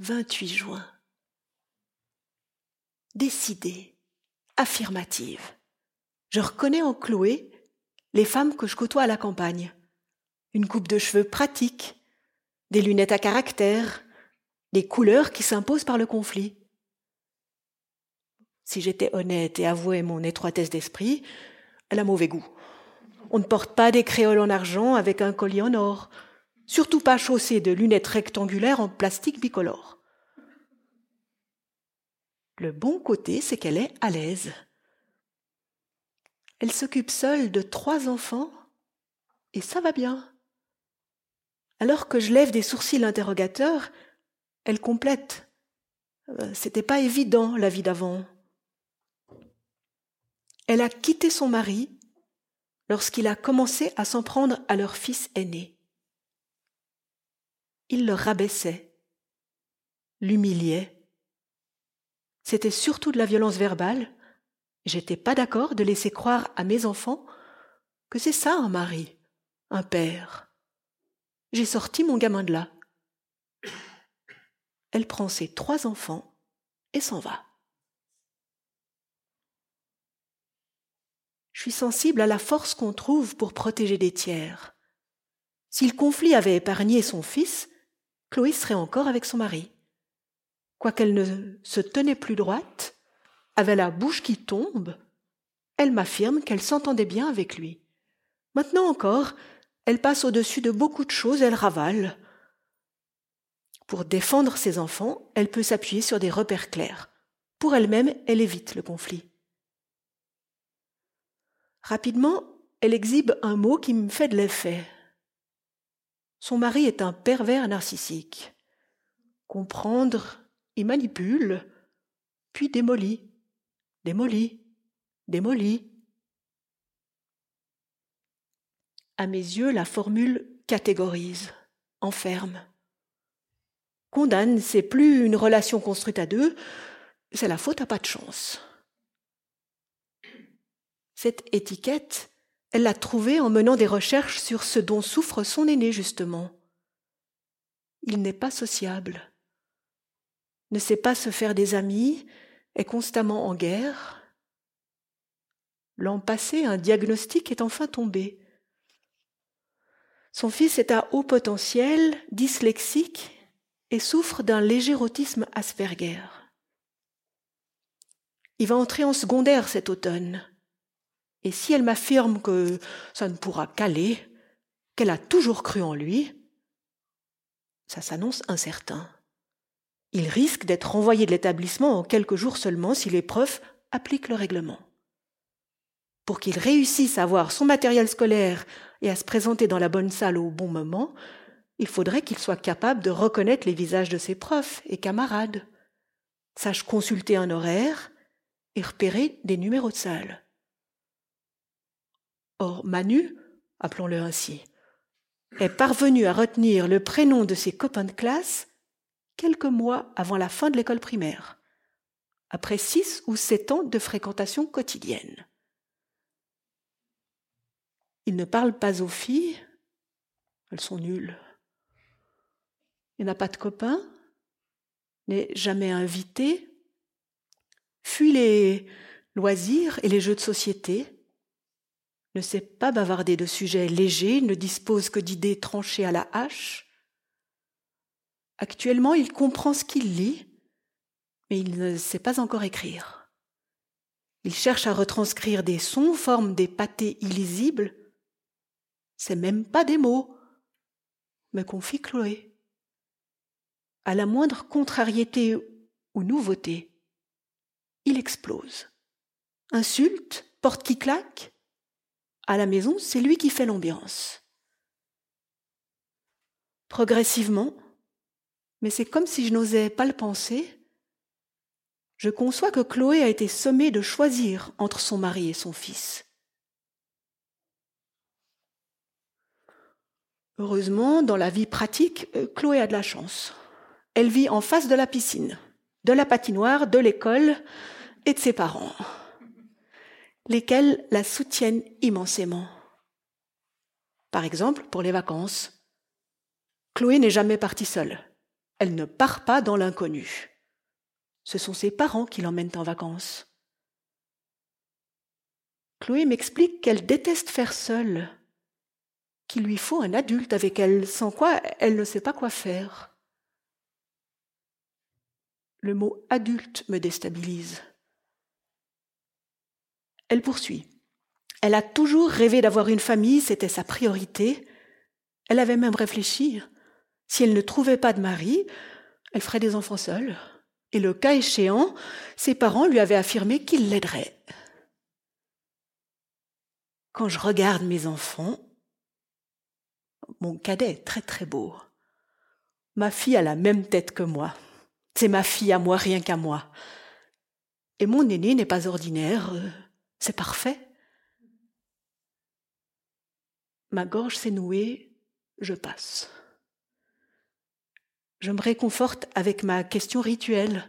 28 juin. Décidée, affirmative. Je reconnais en Chloé les femmes que je côtoie à la campagne. Une coupe de cheveux pratique, des lunettes à caractère, des couleurs qui s'imposent par le conflit. Si j'étais honnête et avouais mon étroitesse d'esprit, elle a mauvais goût. On ne porte pas des créoles en argent avec un collier en or surtout pas chaussé de lunettes rectangulaires en plastique bicolore. Le bon côté, c'est qu'elle est à l'aise. Elle s'occupe seule de trois enfants et ça va bien. Alors que je lève des sourcils interrogateurs, elle complète. Euh, c'était pas évident la vie d'avant. Elle a quitté son mari lorsqu'il a commencé à s'en prendre à leur fils aîné. Il le rabaissait, l'humiliait. C'était surtout de la violence verbale. J'étais pas d'accord de laisser croire à mes enfants que c'est ça un mari, un père. J'ai sorti mon gamin de là. Elle prend ses trois enfants et s'en va. Je suis sensible à la force qu'on trouve pour protéger des tiers. Si le conflit avait épargné son fils, Chloé serait encore avec son mari. Quoiqu'elle ne se tenait plus droite, avait la bouche qui tombe, elle m'affirme qu'elle s'entendait bien avec lui. Maintenant encore, elle passe au-dessus de beaucoup de choses, elle ravale. Pour défendre ses enfants, elle peut s'appuyer sur des repères clairs. Pour elle-même, elle évite le conflit. Rapidement, elle exhibe un mot qui me fait de l'effet. Son mari est un pervers narcissique. Comprendre, il manipule, puis démolit, démolit, démolit. À mes yeux, la formule catégorise, enferme. Condamne, c'est plus une relation construite à deux, c'est la faute à pas de chance. Cette étiquette, elle l'a trouvée en menant des recherches sur ce dont souffre son aîné, justement. Il n'est pas sociable, ne sait pas se faire des amis, est constamment en guerre. L'an passé, un diagnostic est enfin tombé. Son fils est à haut potentiel, dyslexique et souffre d'un léger autisme Asperger. Il va entrer en secondaire cet automne. Et si elle m'affirme que ça ne pourra qu'aller, qu'elle a toujours cru en lui, ça s'annonce incertain. Il risque d'être renvoyé de l'établissement en quelques jours seulement si les profs appliquent le règlement. Pour qu'il réussisse à avoir son matériel scolaire et à se présenter dans la bonne salle au bon moment, il faudrait qu'il soit capable de reconnaître les visages de ses profs et camarades, sache consulter un horaire et repérer des numéros de salle. Or, Manu, appelons-le ainsi, est parvenu à retenir le prénom de ses copains de classe quelques mois avant la fin de l'école primaire, après six ou sept ans de fréquentation quotidienne. Il ne parle pas aux filles, elles sont nulles. Il n'a pas de copains, n'est jamais invité, fuit les loisirs et les jeux de société, ne sait pas bavarder de sujets légers, ne dispose que d'idées tranchées à la hache. Actuellement, il comprend ce qu'il lit, mais il ne sait pas encore écrire. Il cherche à retranscrire des sons, forme des pâtés illisibles. C'est même pas des mots, me confie Chloé. À la moindre contrariété ou nouveauté, il explose. Insulte, porte qui claque, à la maison, c'est lui qui fait l'ambiance. Progressivement, mais c'est comme si je n'osais pas le penser, je conçois que Chloé a été sommée de choisir entre son mari et son fils. Heureusement, dans la vie pratique, euh, Chloé a de la chance. Elle vit en face de la piscine, de la patinoire, de l'école et de ses parents lesquels la soutiennent immensément. Par exemple, pour les vacances, Chloé n'est jamais partie seule. Elle ne part pas dans l'inconnu. Ce sont ses parents qui l'emmènent en vacances. Chloé m'explique qu'elle déteste faire seule, qu'il lui faut un adulte avec elle, sans quoi elle ne sait pas quoi faire. Le mot adulte me déstabilise. Elle poursuit. Elle a toujours rêvé d'avoir une famille, c'était sa priorité. Elle avait même réfléchi. Si elle ne trouvait pas de mari, elle ferait des enfants seuls. Et le cas échéant, ses parents lui avaient affirmé qu'ils l'aideraient. Quand je regarde mes enfants, mon cadet est très très beau. Ma fille a la même tête que moi. C'est ma fille à moi, rien qu'à moi. Et mon aîné n'est pas ordinaire, euh, c'est parfait. Ma gorge s'est nouée, je passe. Je me réconforte avec ma question rituelle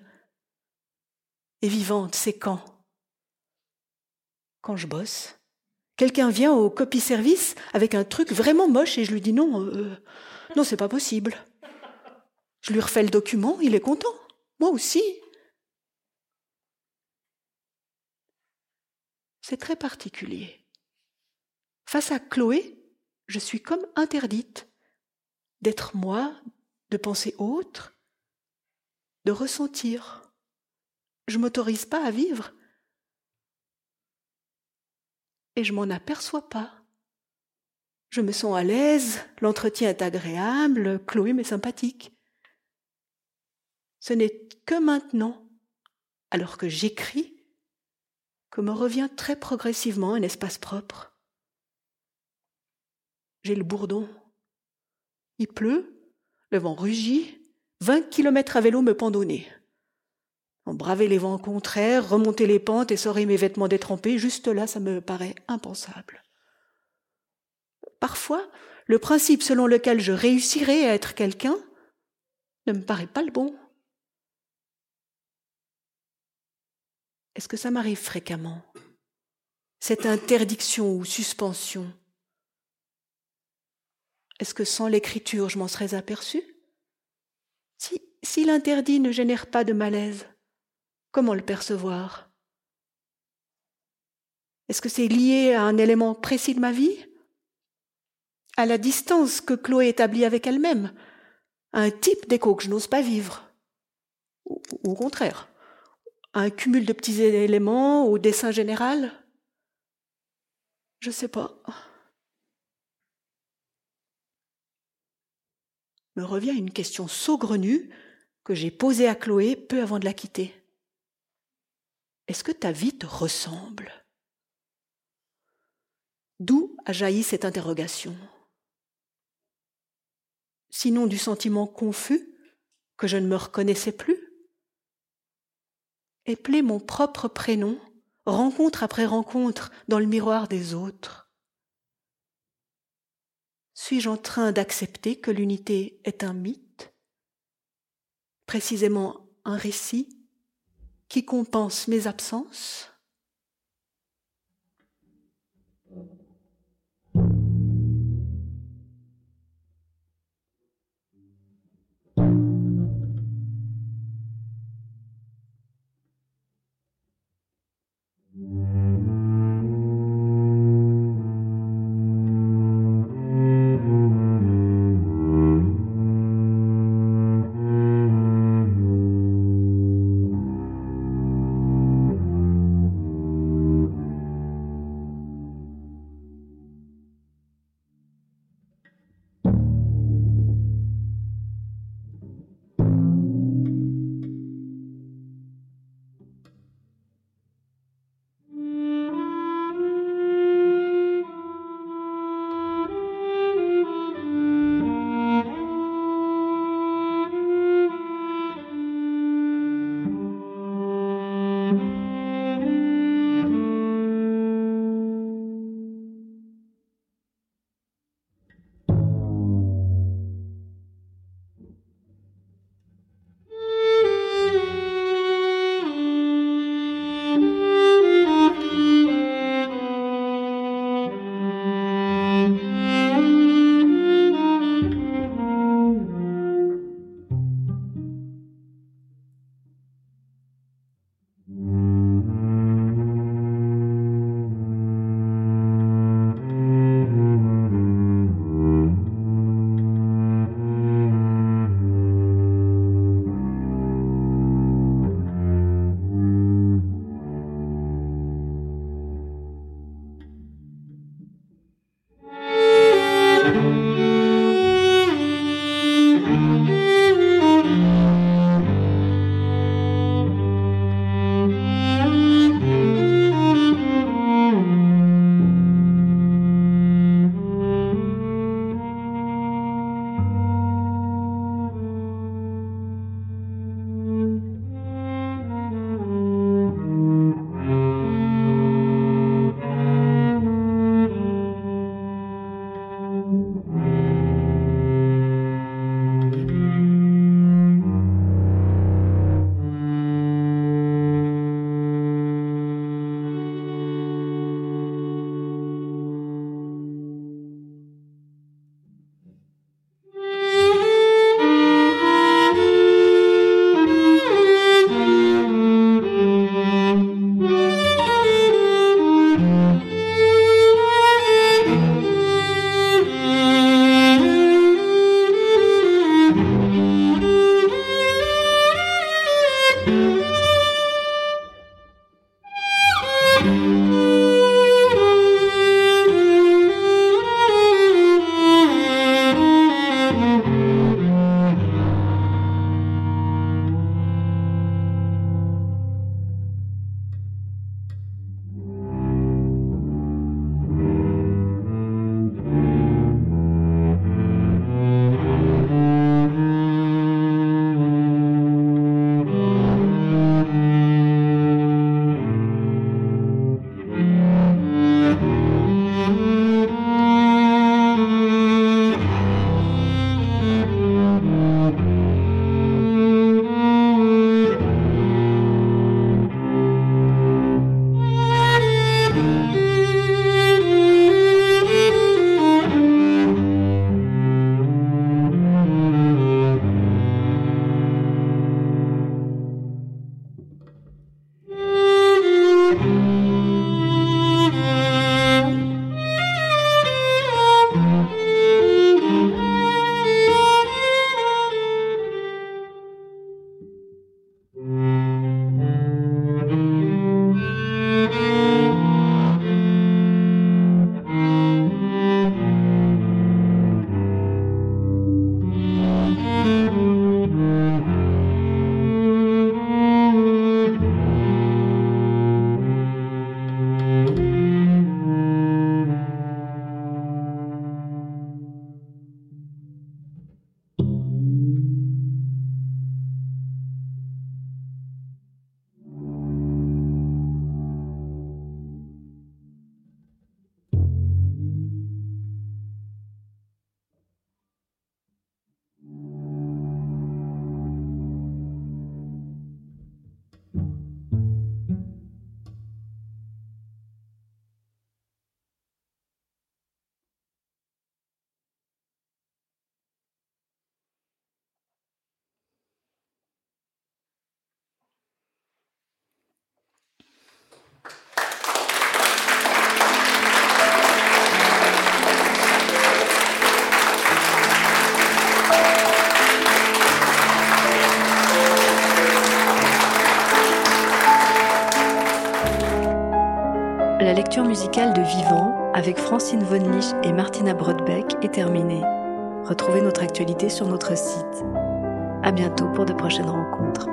et vivante, c'est quand? Quand je bosse. Quelqu'un vient au copie-service avec un truc vraiment moche et je lui dis non, euh, non, c'est pas possible. Je lui refais le document, il est content. Moi aussi. C'est très particulier. Face à Chloé, je suis comme interdite d'être moi, de penser autre, de ressentir. Je m'autorise pas à vivre. Et je m'en aperçois pas. Je me sens à l'aise, l'entretien est agréable, Chloé m'est sympathique. Ce n'est que maintenant, alors que j'écris, que me revient très progressivement un espace propre. J'ai le bourdon. Il pleut, le vent rugit, vingt kilomètres à vélo me pendonner. En braver les vents contraires, remonter les pentes et essorer mes vêtements détrempés, juste là, ça me paraît impensable. Parfois, le principe selon lequel je réussirais à être quelqu'un ne me paraît pas le bon. Est-ce que ça m'arrive fréquemment? Cette interdiction ou suspension? Est-ce que sans l'écriture, je m'en serais aperçu Si, si l'interdit ne génère pas de malaise, comment le percevoir? Est-ce que c'est lié à un élément précis de ma vie? À la distance que Chloé établit avec elle-même? À un type d'écho que je n'ose pas vivre? Ou au contraire? Un cumul de petits éléments au dessin général? Je ne sais pas. Me revient une question saugrenue que j'ai posée à Chloé peu avant de la quitter. Est-ce que ta vie te ressemble? D'où a jailli cette interrogation? Sinon du sentiment confus que je ne me reconnaissais plus? Épeler mon propre prénom, rencontre après rencontre, dans le miroir des autres. Suis-je en train d'accepter que l'unité est un mythe, précisément un récit qui compense mes absences? Musicale de Vivant avec Francine Von Lich et Martina Brodbeck est terminée. Retrouvez notre actualité sur notre site. À bientôt pour de prochaines rencontres.